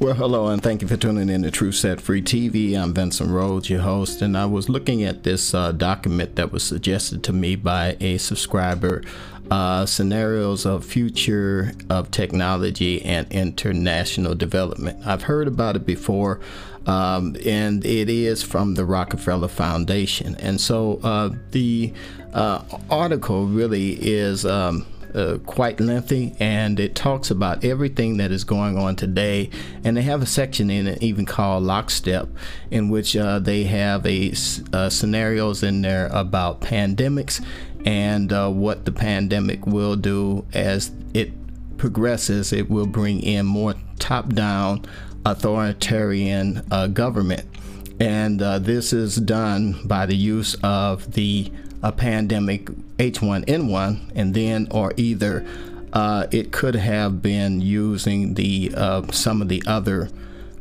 Well, hello, and thank you for tuning in to True Set Free TV. I'm Vincent Rhodes, your host, and I was looking at this uh, document that was suggested to me by a subscriber uh, scenarios of future of technology and international development. I've heard about it before, um, and it is from the Rockefeller Foundation. And so uh, the uh, article really is. Um, uh, quite lengthy and it talks about everything that is going on today. And they have a section in it even called lockstep in which uh, they have a uh, scenarios in there about pandemics and uh, what the pandemic will do as it progresses. It will bring in more top-down authoritarian uh, government. And this is done by the use of the a pandemic H1N1, and then or either uh, it could have been using the uh, some of the other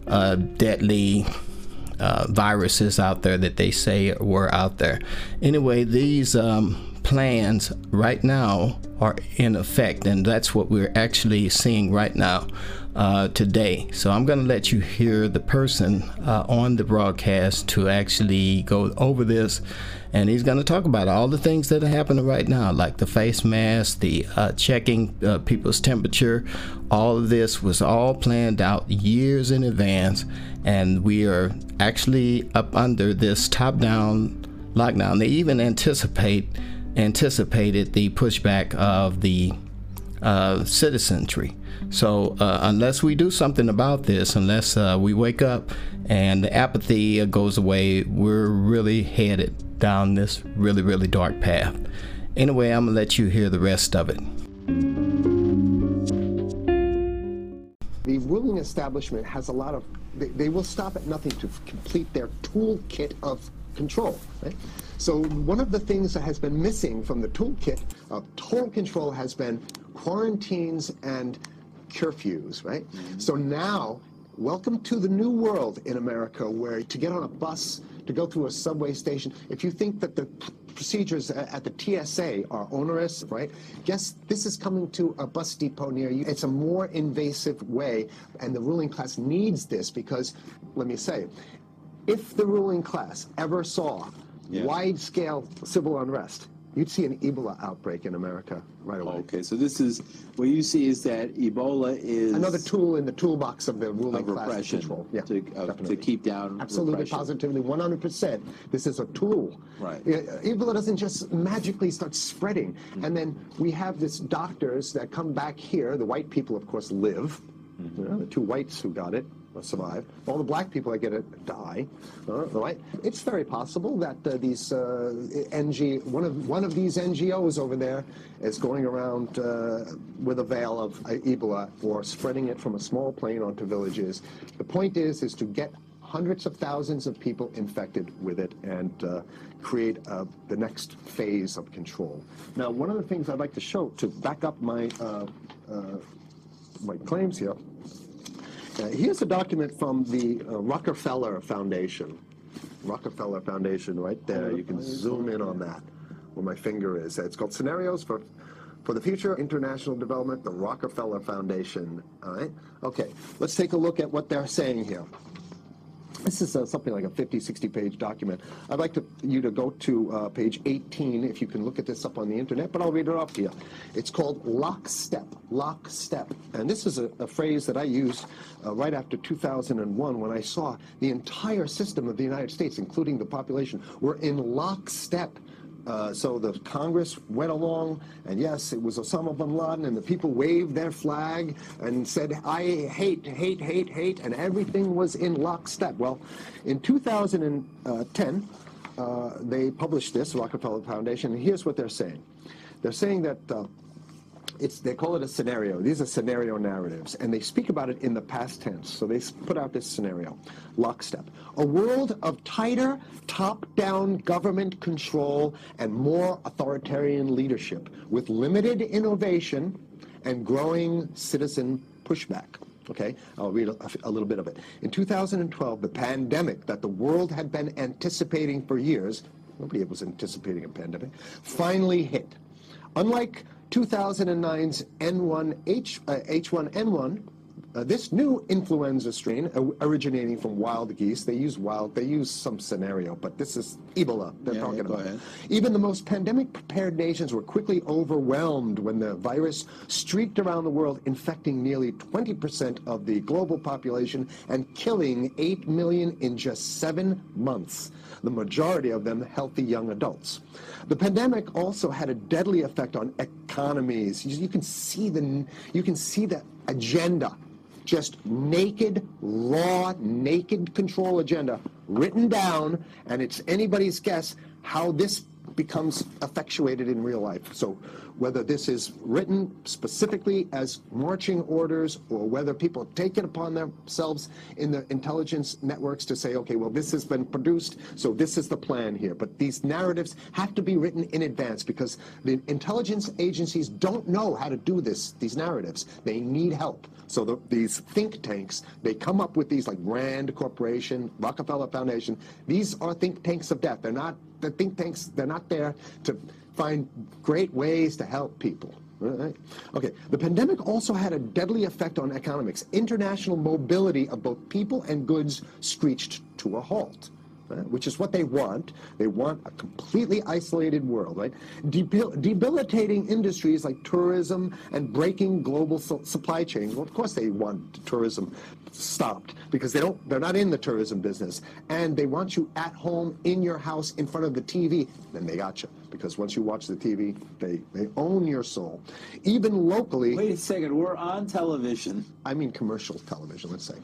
uh, deadly uh, viruses out there that they say were out there. Anyway, these um, plans right now are in effect, and that's what we're actually seeing right now uh, today. So I'm going to let you hear the person uh, on the broadcast to actually go over this and he's going to talk about all the things that are happening right now, like the face mask, the uh, checking uh, people's temperature. All of this was all planned out years in advance, and we are actually up under this top-down lockdown. They even anticipate anticipated the pushback of the uh, citizenry. So uh, unless we do something about this, unless uh, we wake up and the apathy goes away, we're really headed down this really, really dark path. Anyway, I'm gonna let you hear the rest of it. The ruling establishment has a lot of, they, they will stop at nothing to complete their toolkit of control. Right? So one of the things that has been missing from the toolkit of total control has been quarantines and curfews, right? Mm -hmm. So now, welcome to the new world in America where to get on a bus, to go through a subway station, if you think that the procedures at the TSA are onerous, right? Guess this is coming to a bus depot near you. It's a more invasive way, and the ruling class needs this because, let me say, if the ruling class ever saw yeah. wide-scale civil unrest, you'd see an Ebola outbreak in America right away. Okay, so this is what you see is that Ebola is another tool in the toolbox of the ruling of class control. Yeah, to, uh, to keep down absolutely, repression. positively, one hundred percent. This is a tool. Right. Ebola doesn't just magically start spreading, mm -hmm. and then we have this doctors that come back here. The white people, of course, live. Mm -hmm. you know, the two whites who got it survive. All the black people that get it die. Uh, right? It's very possible that uh, these uh, NG one of one of these NGOs over there is going around uh, with a veil of Ebola or spreading it from a small plane onto villages. The point is is to get hundreds of thousands of people infected with it and uh, create uh, the next phase of control. Now, one of the things I'd like to show to back up my uh, uh my claims here uh, here's a document from the uh, Rockefeller Foundation. Rockefeller Foundation right there. You can zoom in on that where my finger is. It's called Scenarios for for the Future International Development, the Rockefeller Foundation. All right? Okay, let's take a look at what they're saying here. This is uh, something like a 50, 60 page document. I'd like to, you to go to uh, page 18 if you can look at this up on the internet, but I'll read it off to you. It's called lockstep, lockstep. And this is a, a phrase that I used uh, right after 2001 when I saw the entire system of the United States, including the population, were in lockstep uh, so the Congress went along, and yes, it was Osama bin Laden, and the people waved their flag and said, I hate, hate, hate, hate, and everything was in lockstep. Well, in 2010, uh, they published this, Rockefeller Foundation, and here's what they're saying. They're saying that uh, it's they call it a scenario. These are scenario narratives, and they speak about it in the past tense. So they put out this scenario, lockstep. A world of tighter top-down government control and more authoritarian leadership with limited innovation and growing citizen pushback. Okay, I'll read a, a, little bit of it. In 2012, the pandemic that the world had been anticipating for years, nobody was anticipating a pandemic, finally hit. Unlike 2009's N1 H, uh, H1N1 Uh, this new influenza strain, uh, originating from wild geese, they use wild, they use some scenario, but this is Ebola they're Yeah, talking yeah, about. ahead. Even the most pandemic prepared nations were quickly overwhelmed when the virus streaked around the world, infecting nearly 20% of the global population and killing 8 million in just seven months, the majority of them healthy young adults. The pandemic also had a deadly effect on economies. You, you can see the you can see the agenda just naked, raw, naked control agenda written down, and it's anybody's guess how this becomes effectuated in real life. So whether this is written specifically as marching orders or whether people take it upon themselves in the intelligence networks to say, okay, well, this has been produced, so this is the plan here. But these narratives have to be written in advance because the intelligence agencies don't know how to do this, these narratives. They need help. So the, these think tanks, they come up with these like Rand Corporation, Rockefeller Foundation. These are think tanks of death. They're not the think tanks. They're not there to find great ways to help people. Right. Okay. The pandemic also had a deadly effect on economics. International mobility of both people and goods screeched to a halt. right, Which is what they want. They want a completely isolated world, right? Debil- debilitating industries like tourism and breaking global su- supply chains. Well, of course they want tourism stopped because they don't. They're not in the tourism business, and they want you at home in your house in front of the TV. Then they got you because once you watch the TV, they they own your soul. Even locally, Wait a second, we're on television. I mean commercial television, let's say.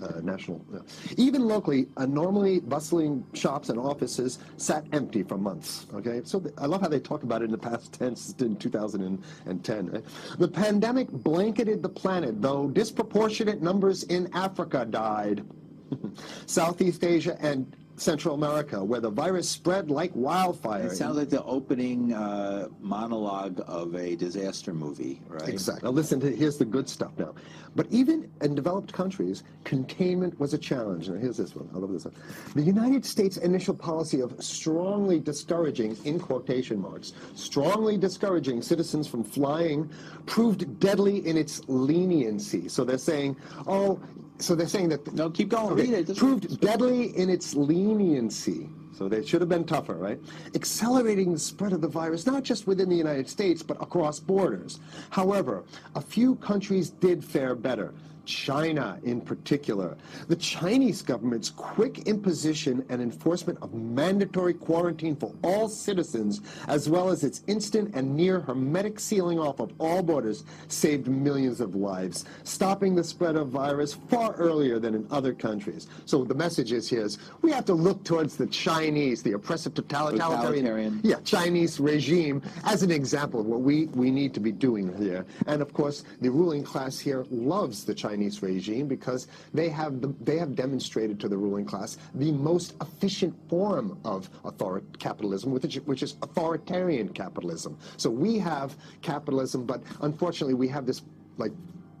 Uh, national. uh, Even locally, uh, normally bustling shops and offices sat empty for months. Okay, so th- I love how they talk about it in the past tense in 2010. right? The pandemic blanketed the planet, though disproportionate numbers in Africa died. Southeast Asia and Central America, where the virus spread like wildfire. It sounds like the opening uh, monologue of a disaster movie, right? Exactly. Now listen to here's the good stuff now. But even in developed countries, containment was a challenge. Now here's this one. I love this one. The United States' initial policy of strongly discouraging, in quotation marks, strongly discouraging citizens from flying proved deadly in its leniency. So they're saying, oh, so they're saying that No, keep going. Okay, Read it. Proved deadly in its leniency. So they should have been tougher, right? Accelerating the spread of the virus, not just within the United States, but across borders. However, a few countries did fare better. China in particular. The Chinese government's quick imposition and enforcement of mandatory quarantine for all citizens, as well as its instant and near hermetic sealing off of all borders, saved millions of lives, stopping the spread of virus far earlier than in other countries. So the message is here is we have to look towards the Chinese, the oppressive totalitarian, Totalitarian. yeah, Chinese regime as an example of what we, we need to be doing here. And of course, the ruling class here loves the Chinese regime because they have the, they have demonstrated to the ruling class the most efficient form of author- capitalism, which, which is authoritarian capitalism. So we have capitalism, but unfortunately, we have this like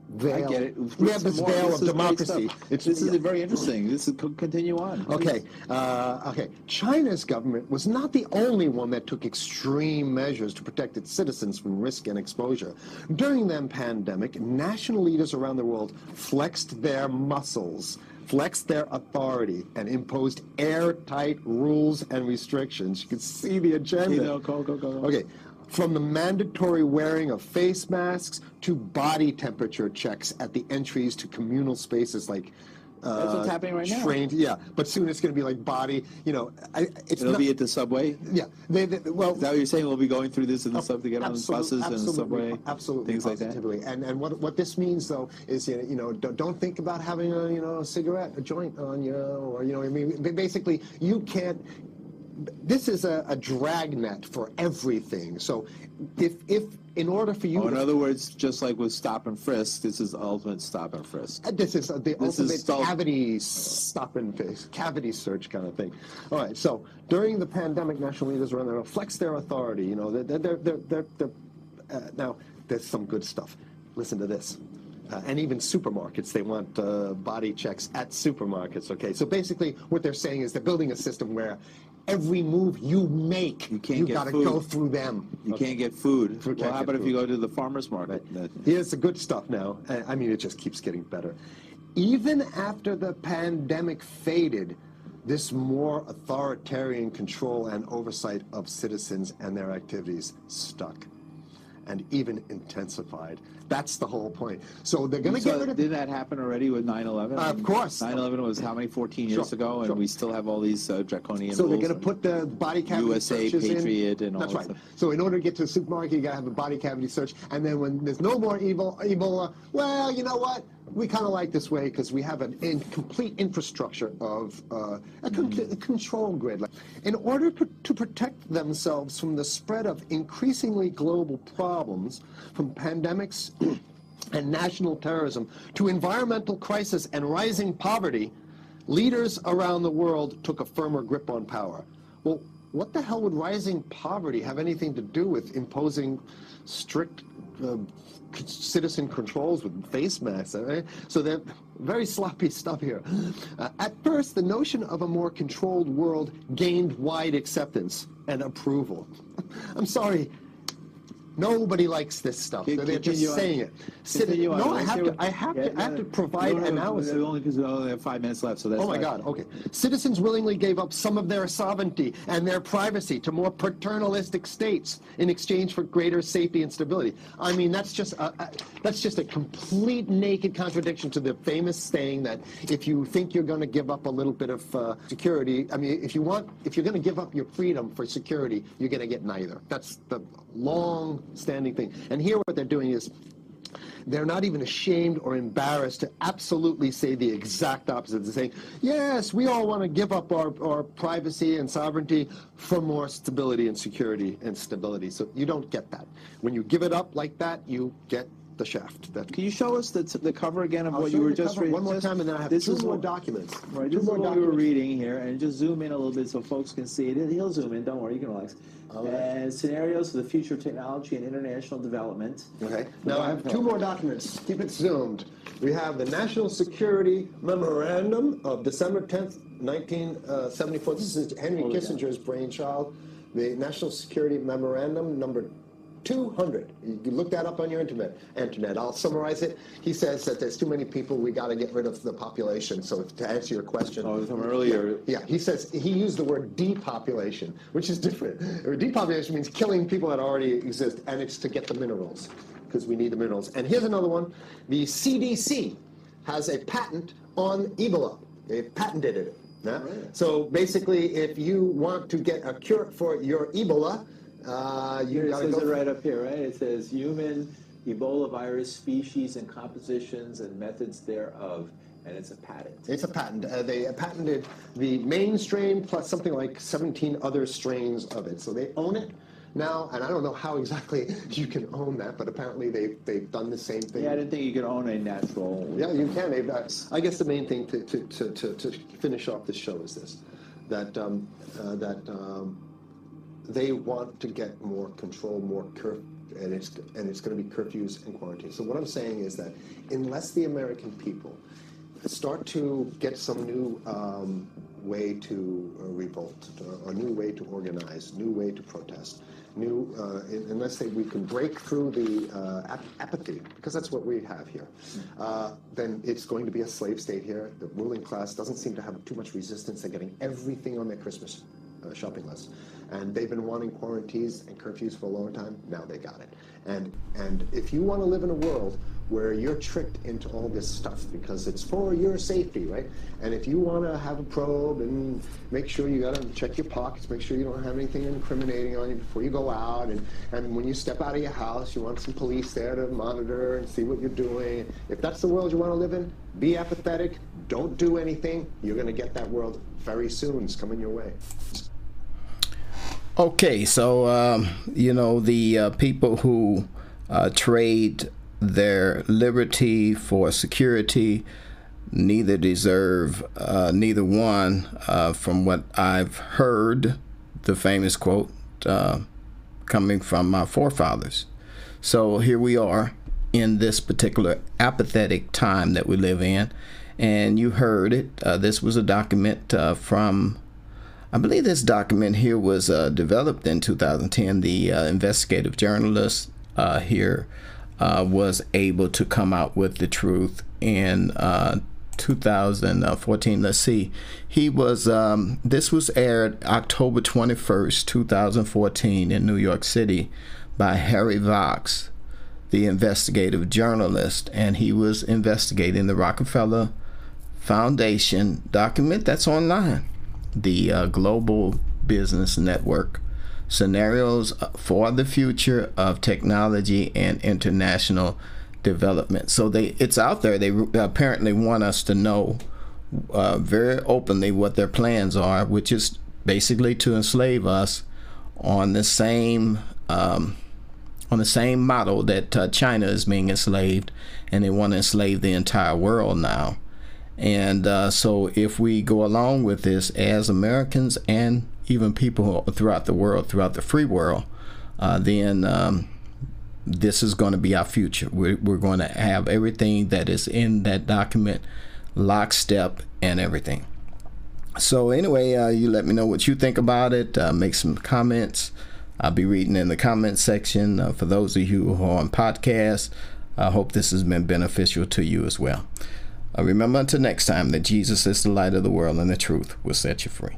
veil. I get it. We have Some this veil of democracy. this is very interesting. This is continue on. Okay, uh, okay. China's government was not the only one that took extreme measures to protect its citizens from risk and exposure. During the pandemic, national leaders around the world flexed their muscles, flexed their authority, and imposed airtight rules and restrictions. You can see the agenda. You know, go, go, go, go. Okay. From the mandatory wearing of face masks to body temperature checks at the entries to communal spaces like uh, That's what's happening right now. yeah, but soon it's going to be like body. You know, I, it's It'll not, be at the subway. Yeah. They, they, well, that what you're saying? We'll be going through this in the sub to get on the buses and the absolutely, subway, absolutely, things like that. And and what what this means though is you know, don't, don't think about having a you know a cigarette, a joint on you, or you know I mean basically you can't. This is a, a dragnet for everything. So if if in order for you Oh, in to other words, just like with stop and frisk, this is ultimate stop and frisk. Uh, This is uh, the This is ultimate so- cavity stop and face, cavity search kind of thing. All right, so during the pandemic, national leaders around the world flex their authority. You know, they're, they're, they're, they're, they're, uh, now, there's some good stuff. Listen to this. Uh, and even supermarkets, they want uh, body checks at supermarkets, okay? So basically, what they're saying is they're building a system where every move you make, You can't you got to go through them. You can't get food. Can't well, how get about if you go to the farmer's market? That- Here's the good stuff now. I mean, it just keeps getting better. Even after the pandemic faded, this more authoritarian control and oversight of citizens and their activities stuck and even intensified. That's the whole point. So they're going to So get rid of did that happen already with 9/11? Uh, of course. 9/11 was how many? 14 years Sure, ago, and sure. we still have all these uh, draconian So they're going to put the body cavity USA searches Patriot in. and all That's right. stuff. So in order to get to the supermarket, you got to have a body cavity search, and then when there's no more evil Ebola, well, you know what? We kind of like this way because we have an in complete infrastructure of uh, a, con- Mm-hmm. a control grid. In order to protect themselves from the spread of increasingly global problems, from pandemics. And national terrorism to environmental crisis and rising poverty, leaders around the world took a firmer grip on power. Well, what the hell would rising poverty have anything to do with imposing strict uh, citizen controls with face masks? eh? So they're very sloppy stuff here. Uh, at first, the notion of a more controlled world gained wide acceptance and approval. I'm sorry. Nobody likes this stuff. Can- They're just on. saying it. Sit- no, I have to. I have Yeah, to. I have to provide no, no, analysis. Only because we only have five minutes left, so that's Oh my. God, okay. Citizens willingly gave up some of their sovereignty and their privacy to more paternalistic states in exchange for greater safety and stability. I mean, that's just a, a- that's just a complete naked contradiction to the famous saying that if you think you're going to give up a little bit of uh, security, I mean, if you want, if you're going to give up your freedom for security, you're going to get neither. That's the long-standing thing. And here, what they're doing is they're not even ashamed or embarrassed to absolutely say the exact opposite. They're saying, yes, we all want to give up our, our privacy and sovereignty for more stability and security and stability. So you don't get that. When you give it up like that, you get the shaft. That, Can you show us the, the cover again of I'll what show you were the just cover reading? one more Just- time, and then I have this two is more what- documents. Right, Two this is more what we were documents. reading here, and just zoom in a little bit so folks can see it. He'll zoom in. Don't worry, you can relax. And uh, scenarios for the future of technology and international development. Okay. Now I have two more documents. Keep it zoomed. We have the National Security Memorandum of December 10th, 1974. Uh, this is Henry Kissinger's brainchild. The National Security Memorandum number 200. You can look that up on your internet. Internet. I'll summarize it. He says that there's too many people. We got to get rid of the population. So to answer your question, Oh, from earlier. yeah, he says he used the word depopulation, which is different. Depopulation means killing people that already exist, and it's to get the minerals because we need the minerals. And here's another one: the CDC has a patent on Ebola. They patented it. yeah? So basically, if you want to get a cure for your Ebola, uh, you it says go it right up here, right? It says human Ebola virus species and compositions and methods thereof, and it's a patent. It's a patent. Uh, they patented the main strain plus something like 17 other strains of it. So they own it now, and I don't know how exactly you can own that, but apparently they, they've done the same thing. Yeah, I didn't think you could own a natural. Yeah, you can. They've, uh, I guess the main thing to, to, to, to, to finish off this show is this, that, um, uh, that um, they want to get more control, more curf, and it's, and it's going to be curfews and quarantines. So what I'm saying is that unless the American people start to get some new um, way to uh, revolt, a new way to organize, new way to protest, new uh, unless they, we can break through the uh, ap- apathy, because that's what we have here, uh, then it's going to be a slave state here. The ruling class doesn't seem to have too much resistance. They're getting everything on their Christmas uh, shopping list. And they've been wanting quarantines and curfews for a long time. Now they got it. And and if you want to live in a world where you're tricked into all this stuff because it's for your safety, right? And if you want to have a probe and make sure you got to check your pockets, make sure you don't have anything incriminating on you before you go out, and and when you step out of your house, you want some police there to monitor and see what you're doing. If that's the world you want to live in, be apathetic. Don't do anything. You're going to get that world very soon. It's coming your way. Okay, so um, you know the uh, people who uh, trade their liberty for security neither deserve uh, neither one. Uh, from what I've heard, the famous quote uh, coming from my forefathers. So here we are in this particular apathetic time that we live in, and you heard it. Uh, this was a document from I believe this document here was uh, developed in 2010. The uh, investigative journalist uh, here uh, was able to come out with the truth in uh, 2014. Let's see. He was, um, this was aired October 21st, 2014 in New York City by Harry Vox, the investigative journalist, and he was investigating the Rockefeller Foundation document that's online the uh, Global Business Network Scenarios for the Future of Technology and International Development. So they it's out there. They apparently want us to know uh, very openly what their plans are, which is basically to enslave us on the same um, on the same model that uh, China is being enslaved, and they want to enslave the entire world now. And uh, so, if we go along with this as Americans and even people throughout the world, throughout the free world, uh, then um, this is going to be our future. We're, we're going to have everything that is in that document, lockstep, and everything. So, anyway, uh, you let me know what you think about it. Uh, make some comments. I'll be reading in the comment section. Uh, for those of you who are on podcast, I hope this has been beneficial to you as well. Remember until next time that Jesus is the light of the world and the truth will set you free.